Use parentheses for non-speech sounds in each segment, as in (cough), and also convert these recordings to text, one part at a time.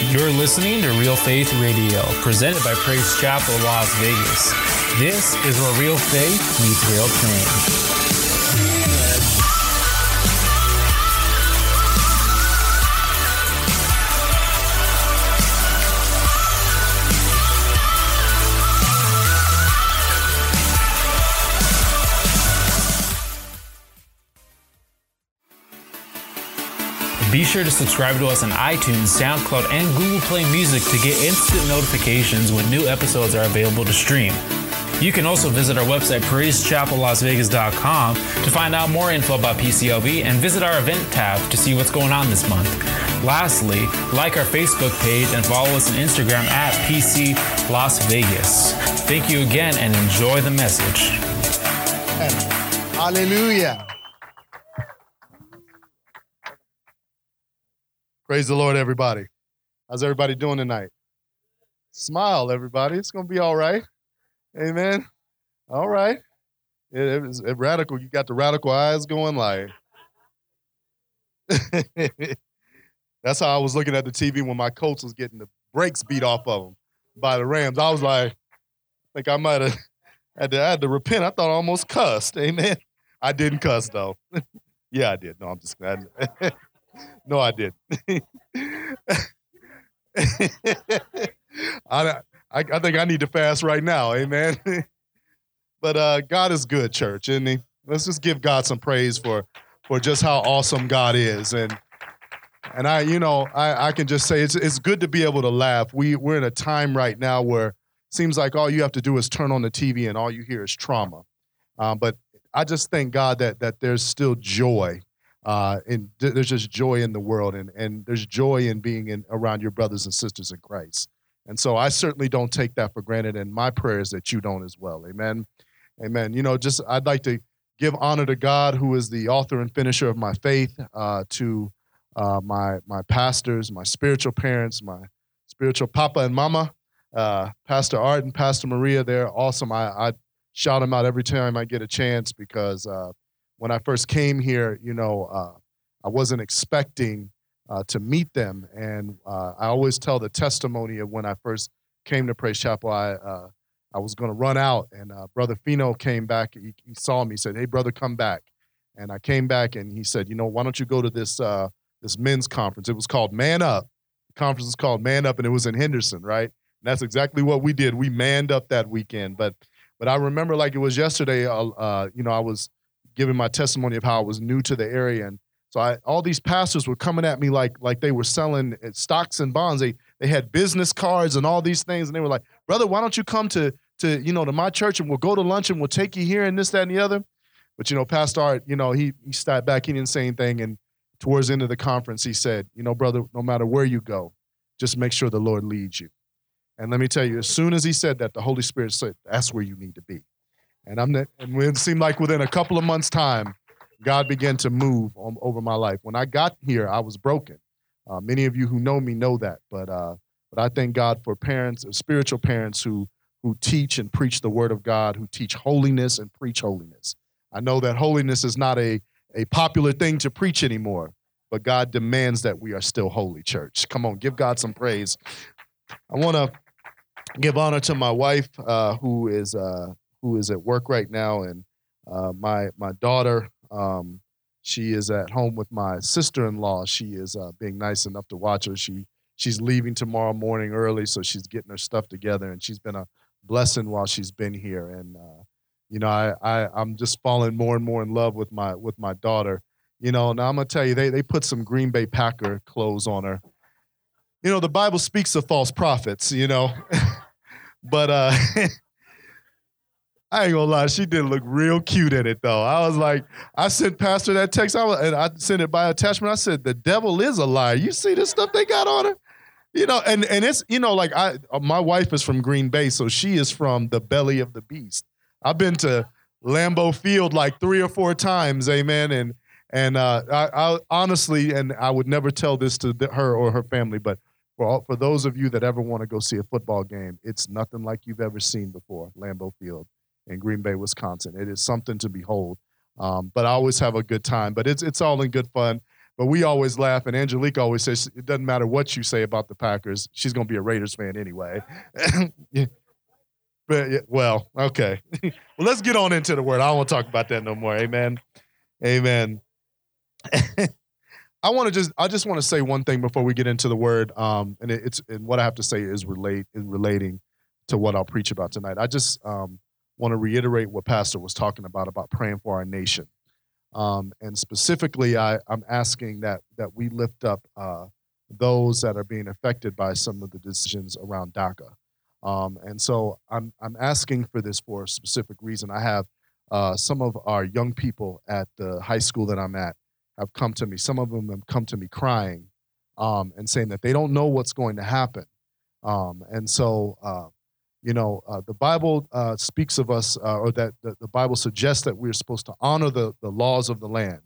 You're listening to Real Faith Radio, presented by Praise Chapel Las Vegas. This is where real faith meets real change. Be sure to subscribe to us on iTunes, SoundCloud, and Google Play Music to get instant notifications when new episodes are available to stream. You can also visit our website, praisechapellasvegas.com, to find out more info about PCLV and visit our event tab to see what's going on this month. Lastly, like our Facebook page and follow us on Instagram at PC Las Vegas. Thank you again and enjoy the message. Hallelujah. Praise the Lord, everybody. How's everybody doing tonight? Smile, everybody. It's going to be all right. Amen. All right. It, it was it radical. You got the radical eyes going like. (laughs) That's how I was looking at the TV when my coach was getting the brakes beat off of him by the Rams. I was like, I think I might have had to, had to repent. I thought I almost cussed. Amen. I didn't cuss though. (laughs) yeah, I did. No, I'm just glad. (laughs) no, I didn't. (laughs) I, I, think I need to fast right now. Amen. (laughs) but uh, God is good, church, isn't he? Let's just give God some praise for for just how awesome God is. And and I, you know, I, I can just say it's it's good to be able to laugh. We we're in a time right now where seems like all you have to do is turn on the TV and all you hear is trauma. Um, but I just thank God that that there's still joy. Uh, and th- there's just joy in the world, and, and there's joy in being in around your brothers and sisters in Christ. And so I certainly don't take that for granted, and my prayer is that you don't as well. Amen. Amen. You know, just I'd like to give honor to God, who is the author and finisher of my faith, uh, to uh, my my pastors, my spiritual parents, my spiritual papa and mama, uh, Pastor Art and Pastor Maria. They're awesome. I, I shout them out every time I get a chance because uh, when I first came here, you know, uh, I wasn't expecting uh, to meet them, and uh, I always tell the testimony of when I first came to Praise Chapel. I uh, I was going to run out, and uh, Brother Fino came back. He, he, saw me. Said, "Hey, brother, come back." And I came back, and he said, "You know, why don't you go to this uh, this men's conference? It was called Man Up. The conference was called Man Up, and it was in Henderson, right? And that's exactly what we did. We manned up that weekend. But but I remember like it was yesterday. you know, I was giving my testimony of how I was new to the area. And so I, all these pastors were coming at me like like they were selling eh, stocks and bonds. They they had business cards and all these things, and they were like, "Brother, why don't you come to to you know to my church and we'll go to lunch and we'll take you here and this that and the other." But you know, Pastor Art, you know, he he stepped back. He didn't say anything. And towards the end of the conference, he said, "You know, brother, no matter where you go, just make sure the Lord leads you." And let me tell you, as soon as he said that, the Holy Spirit said, "That's where you need to be." And I'm and it seemed like within a couple of months' time, God began to move on, over my life. When I got here, I was broken. Uh, many of you who know me know that, but uh, but I thank God for parents, spiritual parents who who teach and preach the Word of God, who teach holiness and preach holiness. I know that holiness is not a a popular thing to preach anymore, but God demands that we are still holy, church. Come on, give God some praise. I want to give honor to my wife, uh, who is uh, who is at work right now, and uh, my my daughter. Um, she is at home with my sister-in-law. She is uh, being nice enough to watch her. She she's leaving tomorrow morning early, so she's getting her stuff together, and she's been a blessing while she's been here. And uh, you know, I, I I'm just falling more and more in love with my with my daughter. You know, now I'm gonna tell you, they they put some Green Bay Packer clothes on her. You know, the Bible speaks of false prophets. You know, (laughs) but uh. (laughs) I ain't gonna lie, she did look real cute in it though. I was like, I sent Pastor that text, I was, and I sent it by attachment. I said, "The devil is a liar." You see this stuff they got on her, you know, and and it's you know like I, my wife is from Green Bay, so she is from the belly of the beast. I've been to Lambeau Field like three or four times, amen, and and uh, I, I honestly, and I would never tell this to her or her family, but for all, for those of you that ever want to go see a football game, it's nothing like you've ever seen before, Lambeau Field in Green Bay, Wisconsin. It is something to behold. Um, but I always have a good time. But it's it's all in good fun. but we always laugh, and Angelique always says it doesn't matter what you say about the Packers, she's going to be a Raiders fan anyway. (laughs) but well, okay. (laughs) well, let's get on into the word. I don't want to talk about that no more. Amen. Amen. (laughs) I want to just I just want to say one thing before we get into the word. Um, and it, it's and what I have to say is relate is relating to what I'll preach about tonight. I just um, want to reiterate what Pastor was talking about about praying for our nation. Um, and specifically, I, I'm asking that that we lift up uh, those that are being affected by some of the decisions around DACA. Um, and so I'm I'm asking for this for a specific reason. I have uh, some of our young people at the high school that I'm at have come to me. Some of them have come to me crying um, and saying that they don't know what's going to happen. Um, and so, uh, you know, uh, the Bible uh, speaks of us, uh, or that the, the, Bible suggests that we're supposed to honor the, the laws of the land.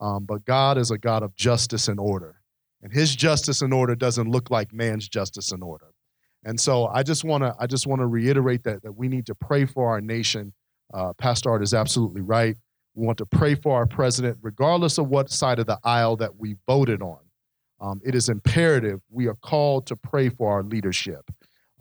Um, but God is a God of justice and order. And his justice and order doesn't look like man's justice and order. And so I just want to I just want to reiterate that that we need to pray for our nation. Uh, Pastor Art is absolutely right. We want to pray for our president, regardless of what side of the aisle that we voted on. Um, it is imperative we are called to pray for our leadership.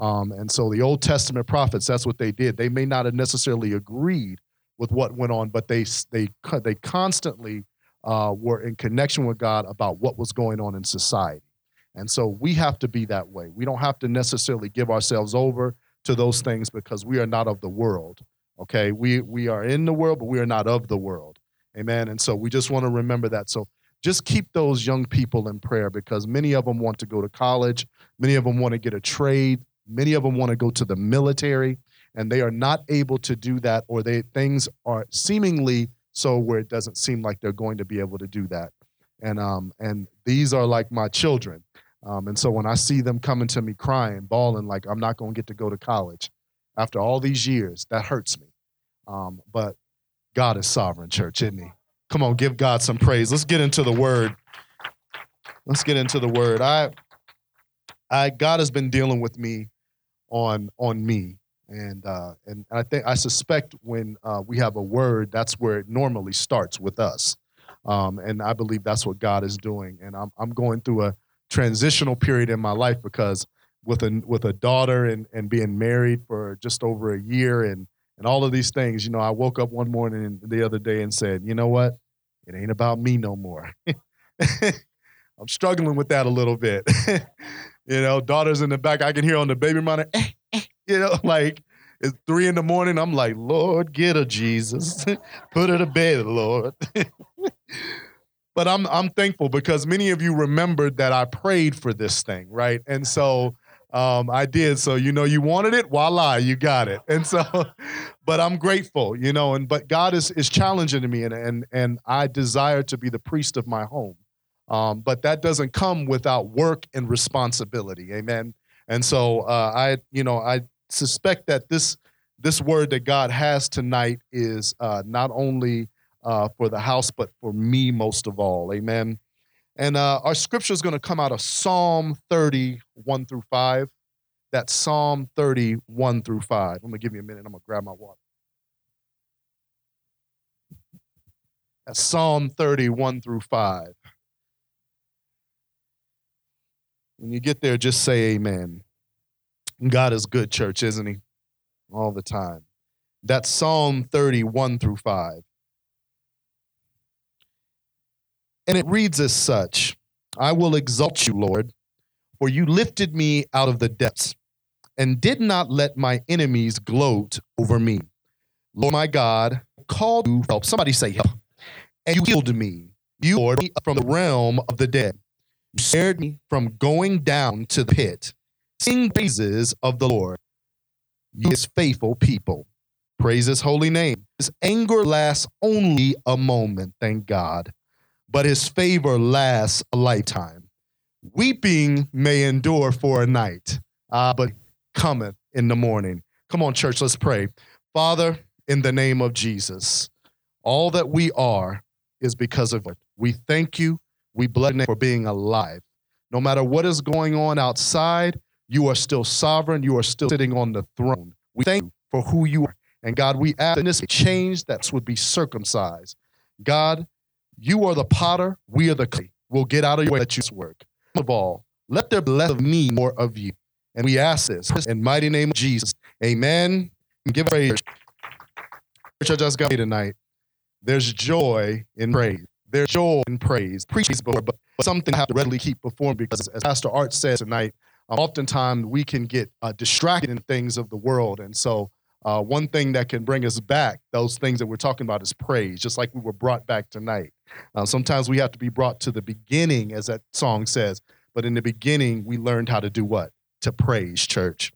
Um, and so the Old Testament prophets, that's what they did. They may not have necessarily agreed with what went on, but they they they constantly uh, were in connection with God about what was going on in society. And so we have to be that way. We don't have to necessarily give ourselves over to those things because we are not of the world. Okay, we we are in the world, but we are not of the world. Amen. And so we just want to remember that. So just keep those young people in prayer because many of them want to go to college, many of them want to get a trade, many of them want to go to the military, and they are not able to do that, or they things are seemingly so where it doesn't seem like they're going to be able to do that. And um and these are like my children. Um, and so when I see them coming to me crying, bawling like I'm not going to get to go to college after all these years, that hurts me. Um, but God is sovereign, church, isn't He? Come on, give God some praise. Let's get into the Word. Let's get into the Word. I, I, God has been dealing with me on on me, and uh, and I think I suspect when uh, we have a word, that's where it normally starts with us, um, and I believe that's what God is doing. And I'm I'm going through a transitional period in my life because with a with a daughter and and being married for just over a year and and all of these things. You know, I woke up one morning the other day and said, you know what? It ain't about me no more. (laughs) I'm struggling with that a little bit. (laughs) you know, daughter's in the back. I can hear on the baby monitor, eh, eh, you know, (laughs) like it's three in the morning. I'm like, Lord, get her, Jesus. (laughs) Put her to bed, Lord. (laughs) but I'm I'm thankful because many of you remembered that I prayed for this thing, right? And so um, I did. So, you know, you wanted it, voila, you got it. And so, but I'm grateful, you know, and but God is is challenging me and and and I desire to be the priest of my home. Um, but that doesn't come without work and responsibility. Amen. And so uh, I, you know, I suspect that this this word that God has tonight is uh, not only uh, for the house, but for me most of all. Amen. And uh, our scripture is going to come out of Psalm 30, 1 through 5. That's Psalm 30, 1 through 5. I'm going to give you a minute. I'm going to grab my water. Psalm 30, 1 through 5. When you get there, just say amen. God is good, church, isn't he? All the time. That's Psalm 31 through 5. And it reads as such I will exalt you, Lord, for you lifted me out of the depths and did not let my enemies gloat over me. Lord my God, called you help. Somebody say help. And you healed me. You, Lord, me from the realm of the dead. Spared me from going down to the pit. Sing praises of the Lord, his faithful people. Praise his holy name. His anger lasts only a moment, thank God but his favor lasts a lifetime. Weeping may endure for a night, uh, but cometh in the morning. Come on, church, let's pray. Father, in the name of Jesus, all that we are is because of it. We thank you. We bless you for being alive. No matter what is going on outside, you are still sovereign. You are still sitting on the throne. We thank you for who you are. And God, we ask in this change that would be circumcised. God, you are the potter, we are the clay. We'll get out of your way let you work. Of all, let there be less of me, more of you. And we ask this in mighty name of Jesus. Amen. And give praise. Church, I just got tonight. There's joy in praise. There's joy and praise. Preach before, but something I have to readily keep before because, as Pastor Art said tonight, um, oftentimes we can get uh, distracted in things of the world. And so, uh, one thing that can bring us back, those things that we're talking about, is praise, just like we were brought back tonight. Uh, sometimes we have to be brought to the beginning, as that song says. But in the beginning, we learned how to do what? To praise, church.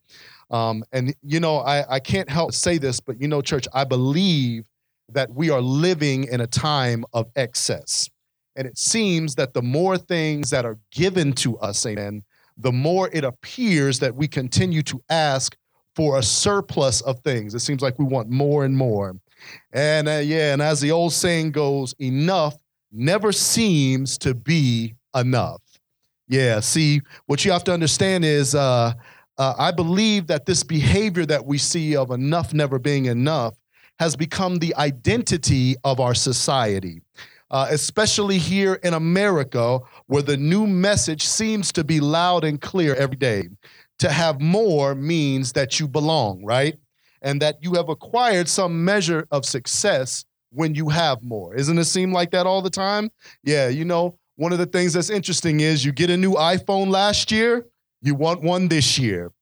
Um, and, you know, I, I can't help say this, but, you know, church, I believe that we are living in a time of excess. And it seems that the more things that are given to us, amen, the more it appears that we continue to ask for a surplus of things. It seems like we want more and more. And uh, yeah, and as the old saying goes, enough never seems to be enough. Yeah, see, what you have to understand is uh, uh, I believe that this behavior that we see of enough never being enough has become the identity of our society. Uh, especially here in America, where the new message seems to be loud and clear every day. To have more means that you belong, right? And that you have acquired some measure of success when you have more. Isn't it seem like that all the time? Yeah, you know, one of the things that's interesting is you get a new iPhone last year, you want one this year.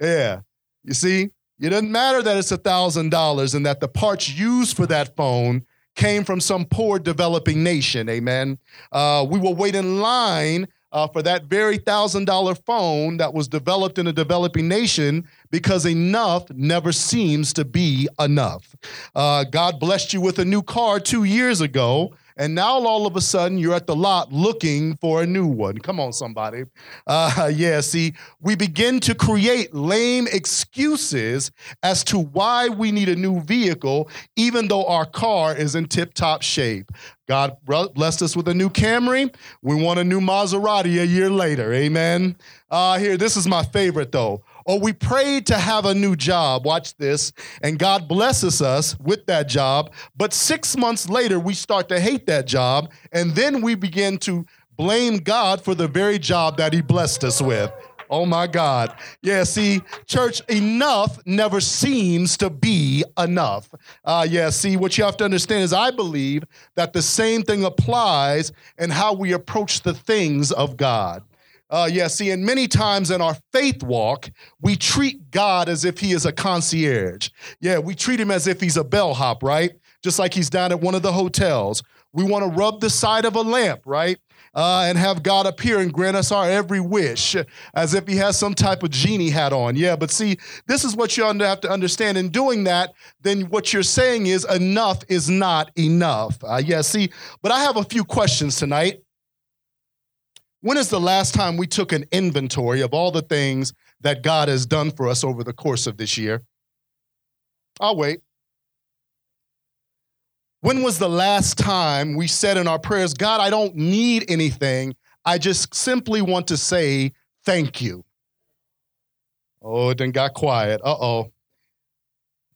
Yeah. You see, it doesn't matter that it's a $1,000 and that the parts used for that phone came from some poor developing nation. Amen. Uh, we will wait in line uh, for that very $1,000 phone that was developed in a developing nation because enough never seems to be enough. Uh, God blessed you with a new car two years ago and now all of a sudden you're at the lot looking for a new one. Come on, somebody. Uh, (laughs) yeah, see, we begin to create lame excuses as to why we need a new vehicle, even though our car is in tip top shape. God blessed us with a new Camry. We want a new Maserati a year later. Amen. Uh, here, this is my favorite though or we prayed to have a new job. Watch this. And God blesses us with that job. But six months later, we start to hate that job. And then we begin to blame God for the very job that He blessed us with. Oh my God. Yeah, see, church, enough never seems to be enough. Uh, yeah, see, what you have to understand is I believe that the same thing applies in how we approach the things of God. Uh, yeah, see, and many times in our faith walk, we treat God as if he is a concierge. Yeah, we treat him as if he's a bellhop, right? Just like he's down at one of the hotels. We want to rub the side of a lamp, right? Uh, and have God appear and grant us our every wish as if he has some type of genie hat on. Yeah, but see, this is what you have to understand. In doing that, then what you're saying is enough is not enough. Uh, yeah, see, but I have a few questions tonight. When is the last time we took an inventory of all the things that God has done for us over the course of this year? I'll wait. When was the last time we said in our prayers, God, I don't need anything. I just simply want to say thank you? Oh, it then got quiet. Uh oh.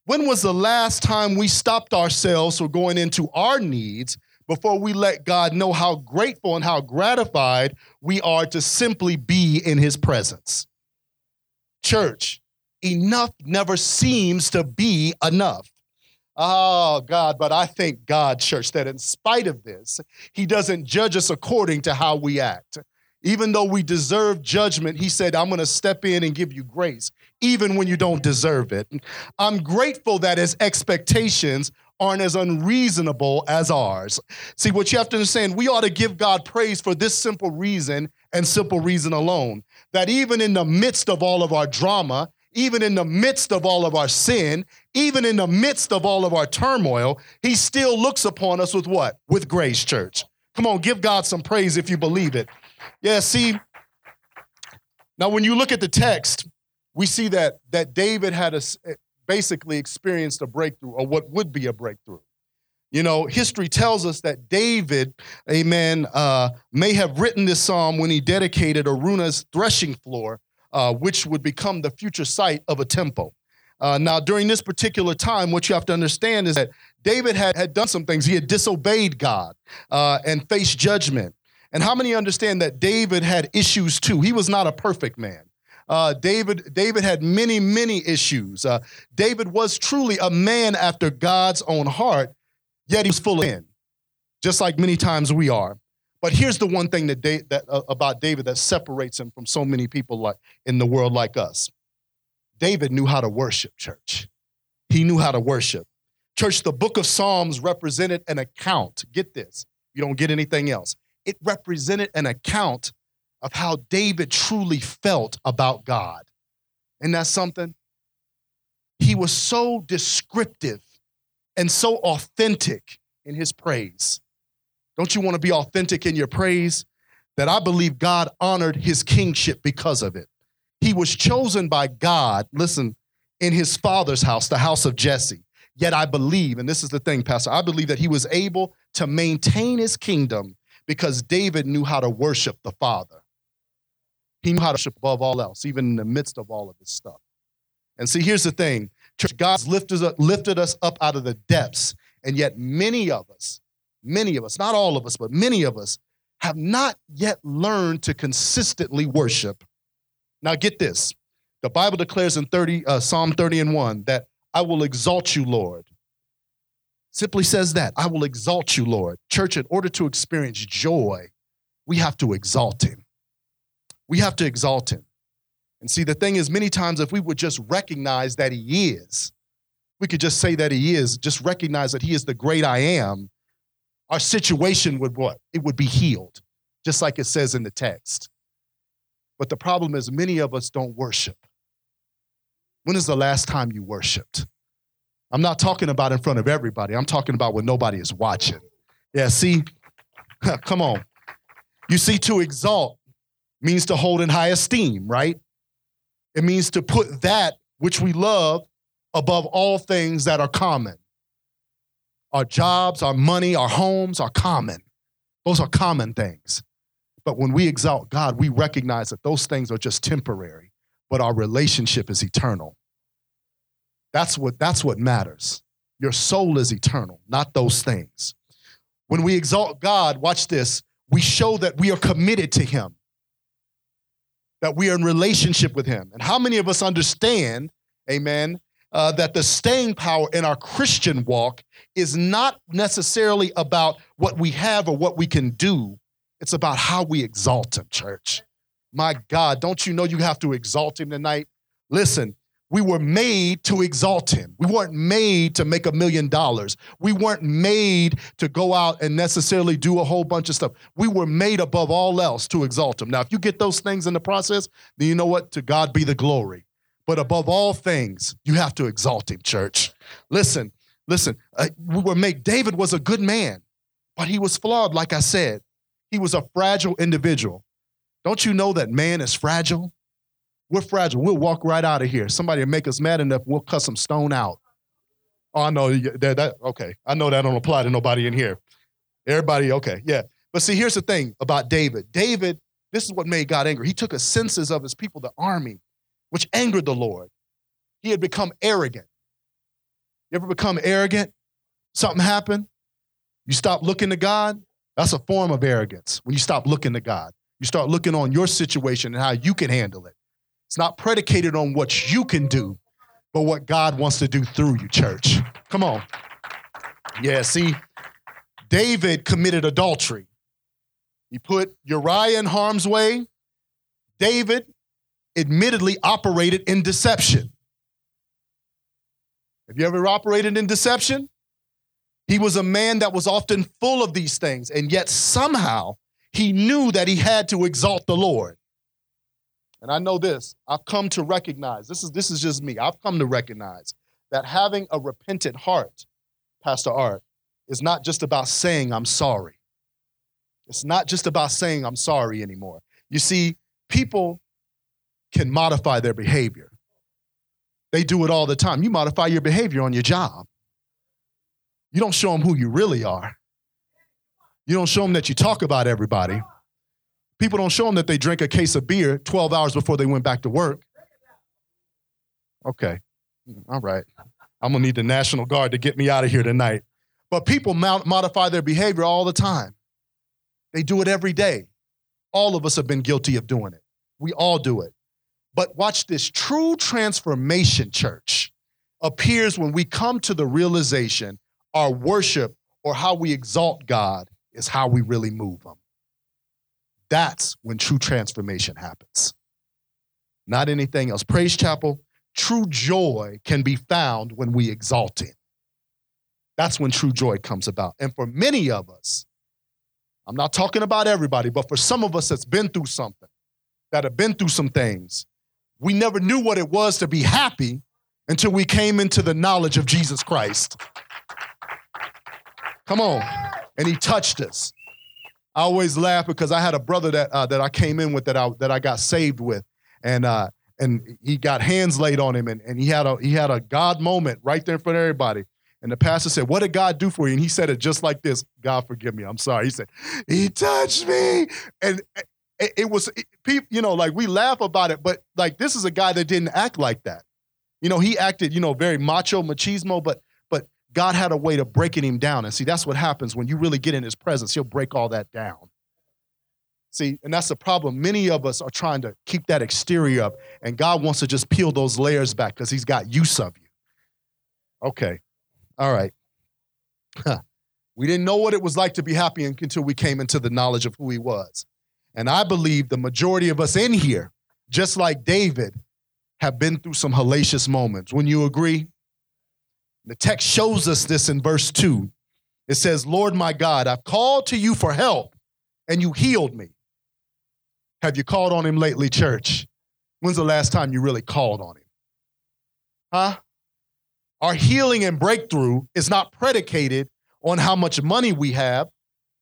When was the last time we stopped ourselves from going into our needs before we let God know how grateful and how gratified we are to simply be in his presence. Church, enough never seems to be enough. Oh, God, but I thank God, church, that in spite of this, he doesn't judge us according to how we act. Even though we deserve judgment, he said, I'm going to step in and give you grace, even when you don't deserve it. I'm grateful that his expectations aren't as unreasonable as ours. See, what you have to understand, we ought to give God praise for this simple reason and simple reason alone that even in the midst of all of our drama, even in the midst of all of our sin, even in the midst of all of our turmoil, He still looks upon us with what? With grace, church. Come on, give God some praise if you believe it. Yeah, see, now when you look at the text, we see that that David had a basically experienced a breakthrough or what would be a breakthrough. You know, history tells us that David, amen, uh, may have written this psalm when he dedicated Araunah's threshing floor, uh, which would become the future site of a temple. Uh, now, during this particular time, what you have to understand is that David had, had done some things. He had disobeyed God uh, and faced judgment. And how many understand that David had issues too? He was not a perfect man. Uh, David, David had many, many issues. Uh, David was truly a man after God's own heart, yet he was full of sin, just like many times we are. But here's the one thing that, that uh, about David that separates him from so many people like in the world like us. David knew how to worship, church. He knew how to worship. Church, the book of Psalms represented an account. Get this, you don't get anything else. It represented an account of how David truly felt about God. And that's something? He was so descriptive and so authentic in his praise. Don't you want to be authentic in your praise? That I believe God honored his kingship because of it. He was chosen by God, listen, in his father's house, the house of Jesse. Yet I believe, and this is the thing, Pastor, I believe that he was able to maintain his kingdom because David knew how to worship the Father. He knew how to worship above all else, even in the midst of all of this stuff. And see, here's the thing Church, God's lifted us, lifted us up out of the depths, and yet many of us, many of us, not all of us, but many of us, have not yet learned to consistently worship. Now, get this the Bible declares in 30, uh, Psalm 30 and 1 that I will exalt you, Lord. Simply says that I will exalt you, Lord. Church, in order to experience joy, we have to exalt him. We have to exalt him. And see, the thing is, many times, if we would just recognize that he is, we could just say that he is, just recognize that he is the great I am, our situation would what? It would be healed, just like it says in the text. But the problem is, many of us don't worship. When is the last time you worshiped? I'm not talking about in front of everybody. I'm talking about when nobody is watching. Yeah, see? (laughs) Come on. You see, to exalt means to hold in high esteem, right? It means to put that which we love above all things that are common. Our jobs, our money, our homes are common. Those are common things. But when we exalt God, we recognize that those things are just temporary, but our relationship is eternal. That's what, that's what matters. Your soul is eternal, not those things. When we exalt God, watch this, we show that we are committed to Him that we are in relationship with Him. And how many of us understand, amen, uh, that the staying power in our Christian walk is not necessarily about what we have or what we can do, it's about how we exalt Him, church. My God, don't you know you have to exalt Him tonight? Listen, we were made to exalt him. We weren't made to make a million dollars. We weren't made to go out and necessarily do a whole bunch of stuff. We were made above all else to exalt him. Now, if you get those things in the process, then you know what? To God be the glory. But above all things, you have to exalt him, church. Listen, listen. Uh, we were made, David was a good man, but he was flawed, like I said. He was a fragile individual. Don't you know that man is fragile? We're fragile. We'll walk right out of here. Somebody will make us mad enough, we'll cut some stone out. Oh, I know that, that okay. I know that don't apply to nobody in here. Everybody, okay, yeah. But see, here's the thing about David. David, this is what made God angry. He took a census of his people, the army, which angered the Lord. He had become arrogant. You ever become arrogant? Something happened? You stop looking to God? That's a form of arrogance when you stop looking to God. You start looking on your situation and how you can handle it. It's not predicated on what you can do, but what God wants to do through you, church. Come on. Yeah, see, David committed adultery. He put Uriah in harm's way. David admittedly operated in deception. Have you ever operated in deception? He was a man that was often full of these things, and yet somehow he knew that he had to exalt the Lord. And I know this, I've come to recognize, this is, this is just me, I've come to recognize that having a repentant heart, Pastor Art, is not just about saying I'm sorry. It's not just about saying I'm sorry anymore. You see, people can modify their behavior. They do it all the time. You modify your behavior on your job. You don't show them who you really are. You don't show them that you talk about everybody. People don't show them that they drink a case of beer 12 hours before they went back to work. Okay, all right. I'm gonna need the National Guard to get me out of here tonight. But people modify their behavior all the time. They do it every day. All of us have been guilty of doing it. We all do it. But watch this true transformation, church, appears when we come to the realization our worship or how we exalt God is how we really move Him. That's when true transformation happens. Not anything else. Praise Chapel, true joy can be found when we exalt Him. That's when true joy comes about. And for many of us, I'm not talking about everybody, but for some of us that's been through something, that have been through some things, we never knew what it was to be happy until we came into the knowledge of Jesus Christ. Come on. And he touched us. I always laugh because I had a brother that uh, that I came in with that I that I got saved with, and uh, and he got hands laid on him, and, and he had a he had a God moment right there in front of everybody. And the pastor said, What did God do for you? And he said it just like this God, forgive me. I'm sorry. He said, He touched me. And it, it was, it, you know, like we laugh about it, but like this is a guy that didn't act like that. You know, he acted, you know, very macho, machismo, but God had a way to breaking him down. And see, that's what happens when you really get in his presence. He'll break all that down. See, and that's the problem. Many of us are trying to keep that exterior up, and God wants to just peel those layers back because he's got use of you. Okay. All right. we didn't know what it was like to be happy until we came into the knowledge of who he was. And I believe the majority of us in here, just like David, have been through some hellacious moments. When you agree? The text shows us this in verse 2. It says, Lord my God, I've called to you for help, and you healed me. Have you called on him lately, church? When's the last time you really called on him? Huh? Our healing and breakthrough is not predicated on how much money we have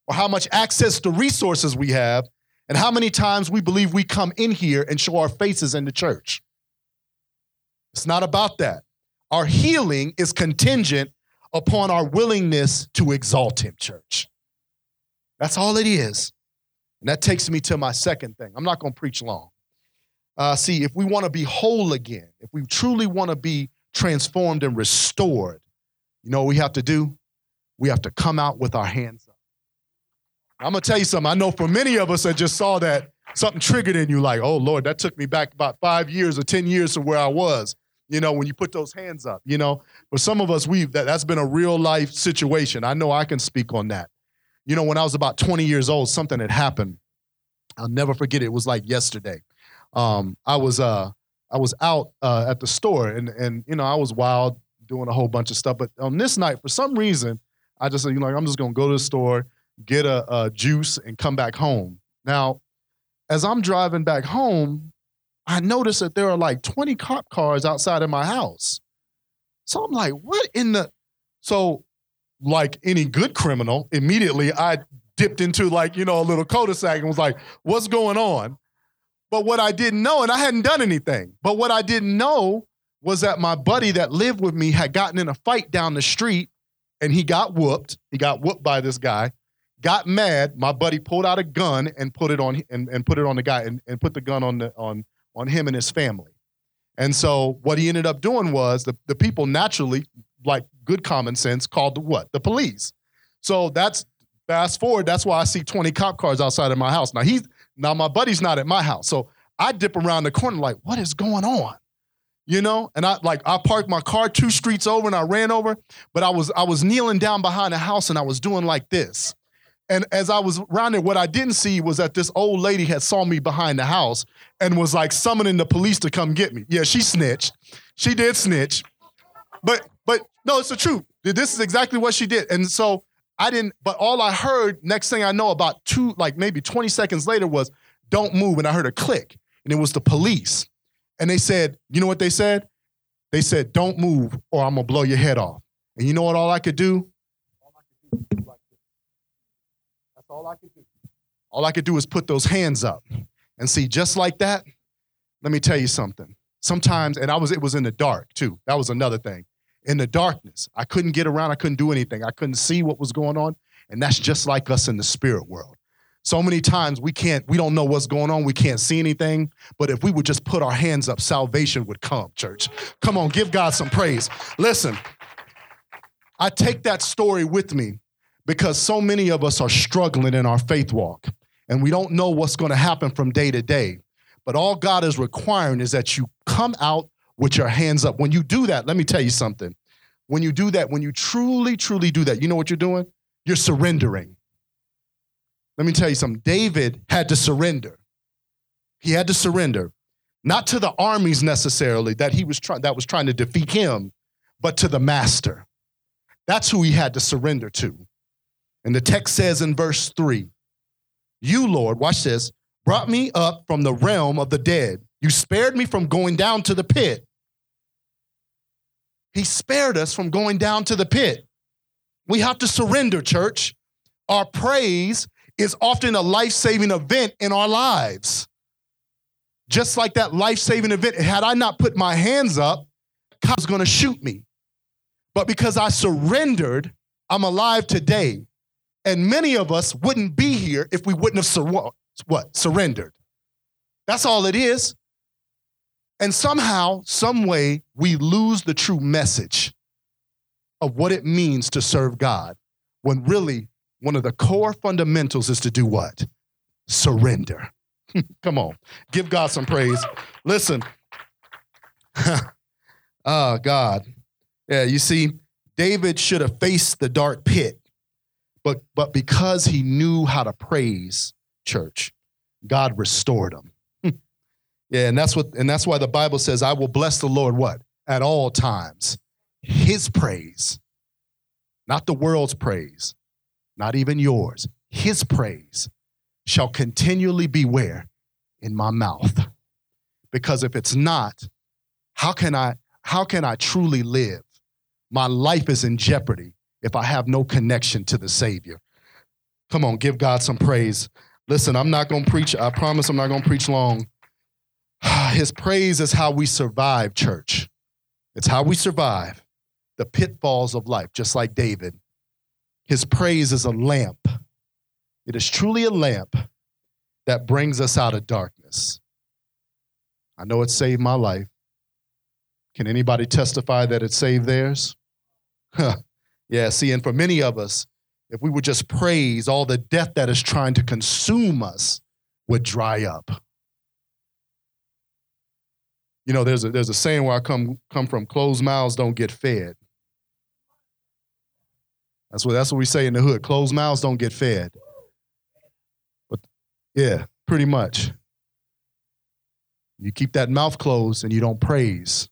or how much access to resources we have and how many times we believe we come in here and show our faces in the church. It's not about that. Our healing is contingent upon our willingness to exalt Him, church. That's all it is. And that takes me to my second thing. I'm not going to preach long. Uh, see, if we want to be whole again, if we truly want to be transformed and restored, you know what we have to do? We have to come out with our hands up. I'm gonna tell you something. I know for many of us that just saw that, something triggered in you, like, oh Lord, that took me back about five years or 10 years to where I was. You know, when you put those hands up, you know. For some of us, we've that, that's been a real life situation. I know I can speak on that. You know, when I was about 20 years old, something had happened. I'll never forget it. It was like yesterday. Um, I was uh I was out uh, at the store and and you know I was wild doing a whole bunch of stuff. But on this night, for some reason, I just you know, like, I'm just gonna go to the store, get a, a juice, and come back home. Now, as I'm driving back home, I noticed that there are like 20 cop cars outside of my house. So I'm like, what in the? So, like any good criminal, immediately I dipped into like you know a little cul-de-sac and was like, what's going on? But what I didn't know, and I hadn't done anything, but what I didn't know was that my buddy that lived with me had gotten in a fight down the street and he got whooped. He got whooped by this guy, got mad. My buddy pulled out a gun and put it on and, and put it on the guy and, and put the gun on the on on him and his family. And so what he ended up doing was the, the people naturally, like good common sense, called the what? The police. So that's fast forward, that's why I see 20 cop cars outside of my house. Now he's now my buddy's not at my house. So I dip around the corner like, what is going on? You know, and I like I parked my car two streets over and I ran over, but I was I was kneeling down behind the house and I was doing like this. And as I was around there, what I didn't see was that this old lady had saw me behind the house and was like summoning the police to come get me. Yeah, she snitched. She did snitch. But but no, it's the truth. This is exactly what she did. And so I didn't, but all I heard, next thing I know, about two, like maybe 20 seconds later, was don't move. And I heard a click, and it was the police. And they said, you know what they said? They said, don't move or I'm gonna blow your head off. And you know what all I could do? All I could do like That's all I could do. All I could do is put those hands up. And see, just like that, let me tell you something. Sometimes, and I was, it was in the dark too. That was another thing in the darkness. I couldn't get around. I couldn't do anything. I couldn't see what was going on. And that's just like us in the spirit world. So many times we can't, we don't know what's going on. We can't see anything. But if we would just put our hands up, salvation would come, church. Come on, give God some praise. Listen, I take that story with me because so many of us are struggling in our faith walk and we don't know what's going to happen from day to day. But all God is requiring is that you come out with your hands up. When you do that, let me tell you something. When you do that, when you truly, truly do that, you know what you're doing? You're surrendering. Let me tell you something. David had to surrender. He had to surrender, not to the armies necessarily that he was trying that was trying to defeat him, but to the master. That's who he had to surrender to. And the text says in verse 3 You, Lord, watch this, brought me up from the realm of the dead. You spared me from going down to the pit. He spared us from going down to the pit. We have to surrender, church. Our praise is often a life saving event in our lives. Just like that life saving event, had I not put my hands up, God was going to shoot me. But because I surrendered, I'm alive today. And many of us wouldn't be here if we wouldn't have sur- what? Surrendered. That's all it is. And somehow, some way, we lose the true message of what it means to serve God when really one of the core fundamentals is to do what? Surrender. (laughs) Come on, give God some praise. Listen. oh, (laughs) God. Yeah, you see, David should have faced the dark pit but, but because he knew how to praise church, God restored him. (laughs) yeah, and that's what and that's why the Bible says, I will bless the Lord what? At all times. His praise. Not the world's praise, not even yours. His praise shall continually be where? In my mouth. Because if it's not, how can I how can I truly live? My life is in jeopardy if I have no connection to the Savior. Come on, give God some praise. Listen, I'm not going to preach. I promise I'm not going to preach long. (sighs) His praise is how we survive, church. It's how we survive the pitfalls of life, just like David. His praise is a lamp. It is truly a lamp that brings us out of darkness. I know it saved my life. Can anybody testify that it saved theirs? Yeah, see, and for many of us, if we would just praise, all the death that is trying to consume us would dry up. You know, there's a, there's a saying where I come, come from closed mouths don't get fed. That's what, that's what we say in the hood closed mouths don't get fed. But yeah, pretty much. You keep that mouth closed and you don't praise,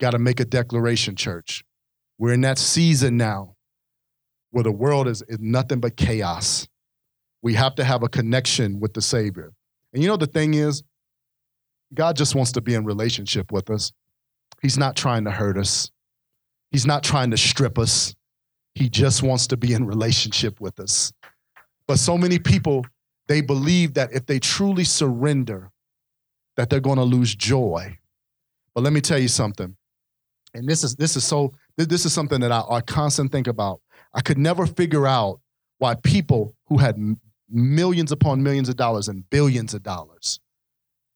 got to make a declaration, church. We're in that season now where the world is, is nothing but chaos. We have to have a connection with the Savior. And you know, the thing is, God just wants to be in relationship with us. He's not trying to hurt us, He's not trying to strip us. He just wants to be in relationship with us. But so many people, they believe that if they truly surrender, that they're going to lose joy. But let me tell you something and this is this is so this is something that I, I constantly think about. I could never figure out why people who had millions upon millions of dollars and billions of dollars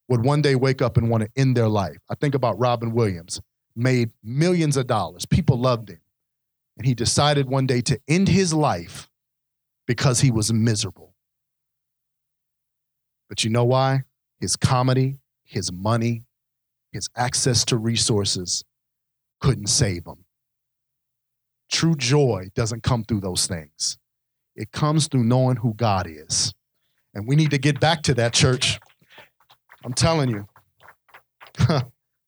would one day wake up and want to end their life. I think about Robin Williams, made millions of dollars. People loved him. And he decided one day to end his life because he was miserable. But you know why? His comedy, his money, his access to resources couldn't save them. True joy doesn't come through those things, it comes through knowing who God is. And we need to get back to that, church. I'm telling you. the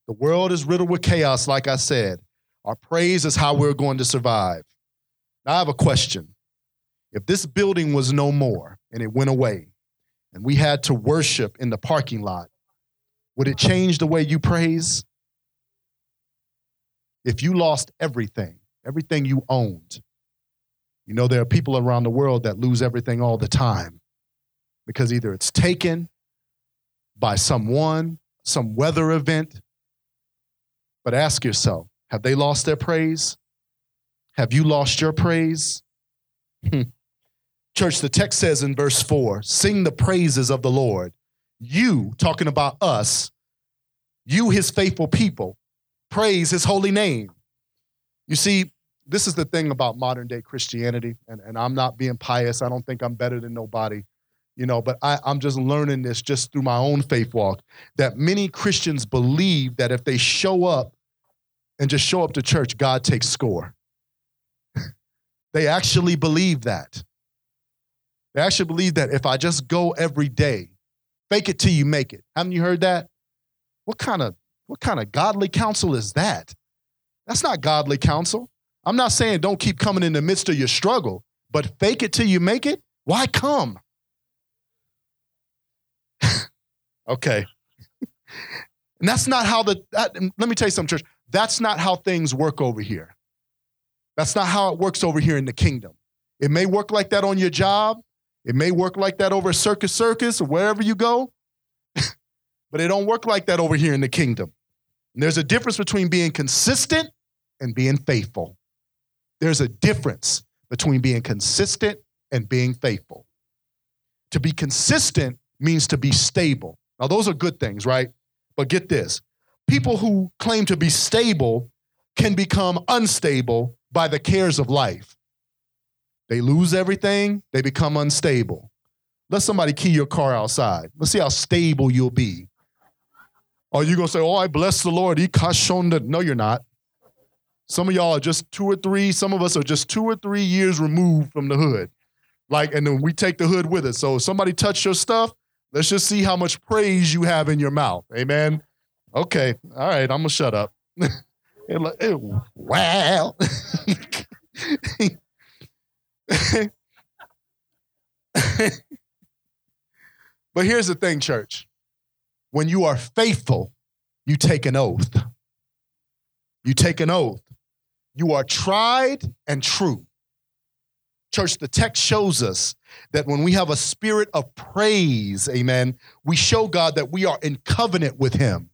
world is riddled with chaos, like I said. Our praise is how we're going to survive. Now, I have a question. If this building was no more and it went away, and we had to worship in the parking lot, would it change the way you praise? If you lost everything, everything you owned, you know, there are people around the world that lose everything all the time because either it's taken by someone, some weather event. But ask yourself have they lost their praise? Have you lost your praise? Hmm. Church, the text says in verse 4 sing the praises of the Lord. You, talking about us, you, his faithful people, praise his holy name. You see, this is the thing about modern day Christianity, and, and I'm not being pious. I don't think I'm better than nobody, you know, but I, I'm just learning this just through my own faith walk that many Christians believe that if they show up and just show up to church, God takes score. (laughs) they actually believe that. They actually believe that if I just go every day, fake it till you make it. Haven't you heard that? What kind of what kind of godly counsel is that? That's not godly counsel. I'm not saying don't keep coming in the midst of your struggle, but fake it till you make it. Why come? (laughs) okay. and that's not how the, that, let me tell you something, church. That's not how things work over here. That's not how it works over here in the kingdom. It may work like that on your job. It may work like that over Circus Circus or wherever you go, (laughs) but it don't work like that over here in the kingdom. And there's a difference between being consistent and being faithful. There's a difference between being consistent and being faithful. To be consistent means to be stable. Now, those are good things, right? But get this people who claim to be stable can become unstable by the cares of life. They lose everything, they become unstable. Let somebody key your car outside. Let's see how stable you'll be. Are you gonna say, Oh, I bless the Lord? No, you're not. Some of y'all are just two or three, some of us are just two or three years removed from the hood. Like, and then we take the hood with us. So if somebody touch your stuff, let's just see how much praise you have in your mouth. Amen. Okay. All right. I'm gonna shut up. (laughs) wow. (laughs) but here's the thing, church. When you are faithful, you take an oath. You take an oath. You are tried and true. Church, the text shows us that when we have a spirit of praise, amen, we show God that we are in covenant with Him.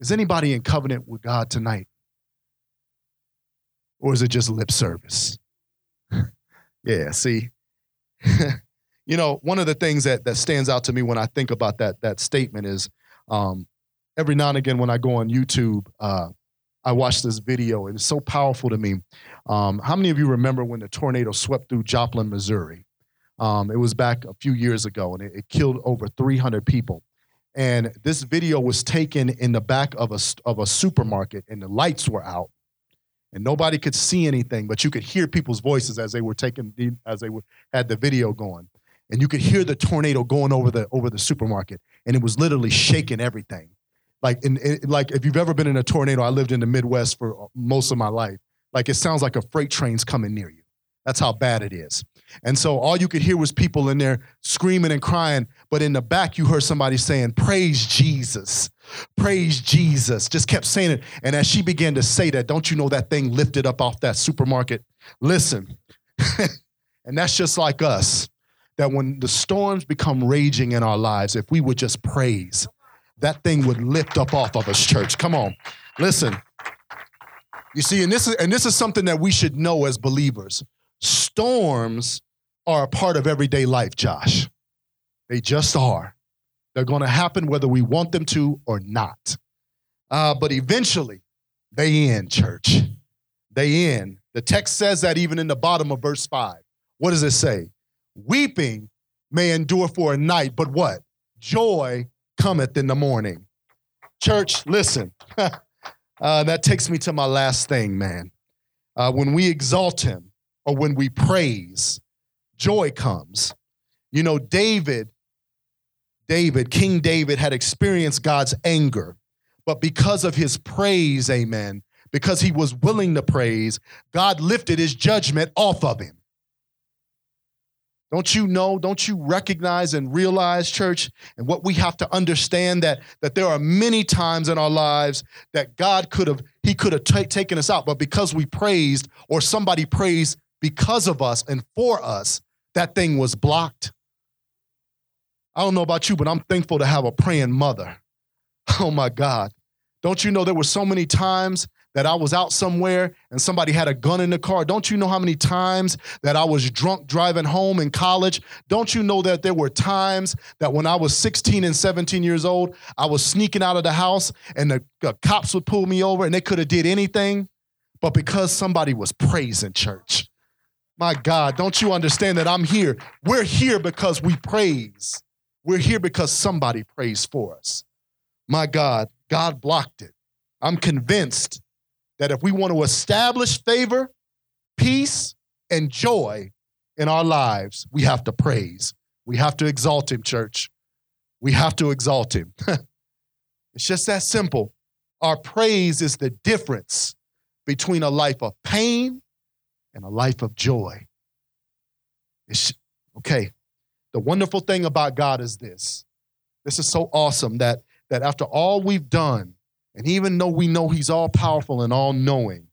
Is anybody in covenant with God tonight? Or is it just lip service? (laughs) yeah, see? (laughs) you know, one of the things that, that stands out to me when I think about that, that statement is um, every now and again when I go on YouTube, uh, I watched this video and it's so powerful to me. Um, how many of you remember when the tornado swept through Joplin, Missouri? Um, it was back a few years ago and it, it, killed over 300 people. And this video was taken in the back of a, of a supermarket and the lights were out and nobody could see anything, but you could hear people's voices as they were taking, as they were, had the video going. And you could hear the tornado going over the, over the supermarket and it was literally shaking everything. Like in, in, like if you've ever been in a tornado i lived in the midwest for uh, most of my life like it sounds like a freight train's coming near you. That's how bad it is. And so all you could hear was people in there screaming and crying but in the back you heard somebody saying praise jesus. Praise jesus. Just kept saying it. And as she began to say that don't you know that thing lifted up off that supermarket? Listen. (laughs) And that's just like us that when the storms become raging in our lives if we would just praise that thing would lift up off of us, church. Come on. Listen. You see, and this is and this is something that we should know as believers. Storms are a part of everyday life, Josh. They just are. They're going to happen whether we want them to or not. Uh, but eventually, they end, church. They end. The text says that even in the bottom of verse 5. What does it say? Weeping may endure for a night, but what? Joy cometh in the morning. Church, listen. (laughs) uh, that takes me to my last thing, man. Uh, when we exalt him or when we praise, joy comes. You know, David, David, King David had experienced God's anger, but because of his praise, amen, because he was willing to praise, God lifted his judgment off of him. Don't you know? Don't you recognize and realize, church, and what we have to understand that that there are many times in our lives that God could have He could have t- taken us out, but because we praised or somebody praised because of us and for us, that thing was blocked. I don't know about you, but I'm thankful to have a praying mother. (laughs) Oh my God. Don't you know there were so many times that I was out somewhere and somebody had a gun in the car. Don't you know how many times that I was drunk driving home in college? Don't you know that there were times that when I was 16 and 17 years old, I was sneaking out of the house and the, the cops would pull me over and they could have did anything, but because somebody was praising church. My God, don't you understand that I'm here? We're here because we praise. We're here because somebody prays for us. My God, God blocked it. I'm convinced that if we want to establish favor, peace, and joy in our lives, we have to praise. We have to exalt Him, church. We have to exalt Him. (laughs) it's just that simple. Our praise is the difference between a life of pain and a life of joy. It's, okay, the wonderful thing about God is this. This is so awesome that, that after all we've done, and even though we know He's all powerful and all knowing,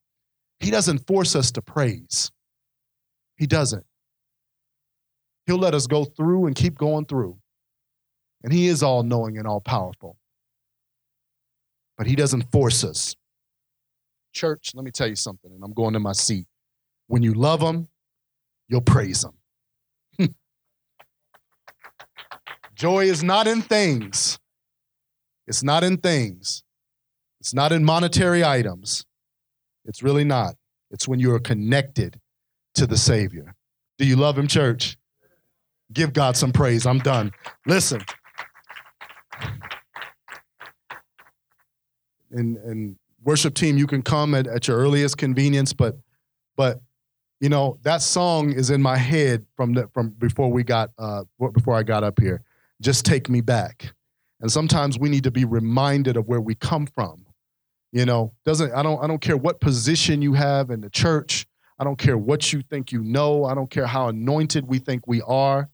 He doesn't force us to praise. He doesn't. He'll let us go through and keep going through. And He is all knowing and all powerful. But He doesn't force us. Church, let me tell you something, and I'm going to my seat. When you love Him, you'll praise Him. (laughs) Joy is not in things. It's not in things. It's not in monetary items. It's really not. It's when you are connected to the Savior. Do you love Him, church? Give God some praise. I'm done. Listen. And, and worship team, you can come at, at your earliest convenience, but but you know that song is in my head from the, from before we got uh, before I got up here. Just take me back. And sometimes we need to be reminded of where we come from. You know, doesn't I don't I don't care what position you have in the church. I don't care what you think you know. I don't care how anointed we think we are.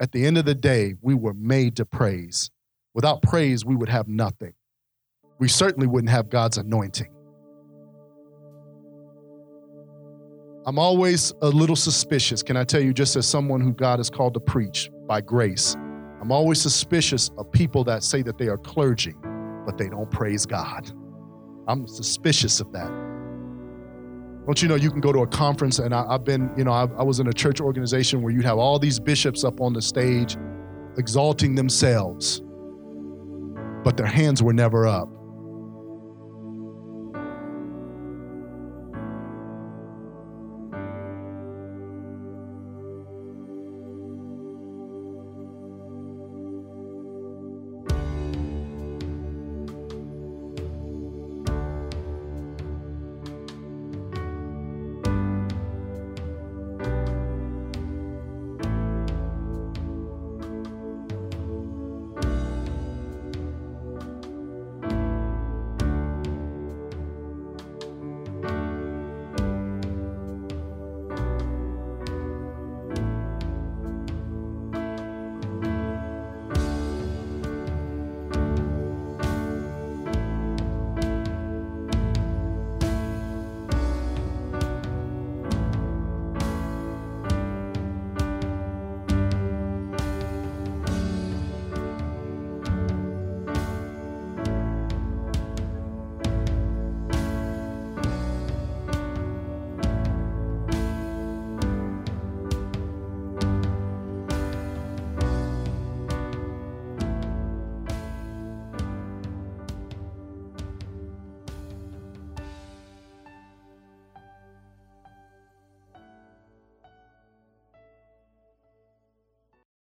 At the end of the day, we were made to praise. Without praise, we would have nothing. We certainly wouldn't have God's anointing. I'm always a little suspicious, can I tell you, just as someone who God has called to preach by grace, I'm always suspicious of people that say that they are clergy, but they don't praise God. I'm suspicious of that. Don't you know you can go to a conference and I, have been, you know, I, I was in a church organization where you'd have all these bishops up on the stage exalting themselves, but their hands were never up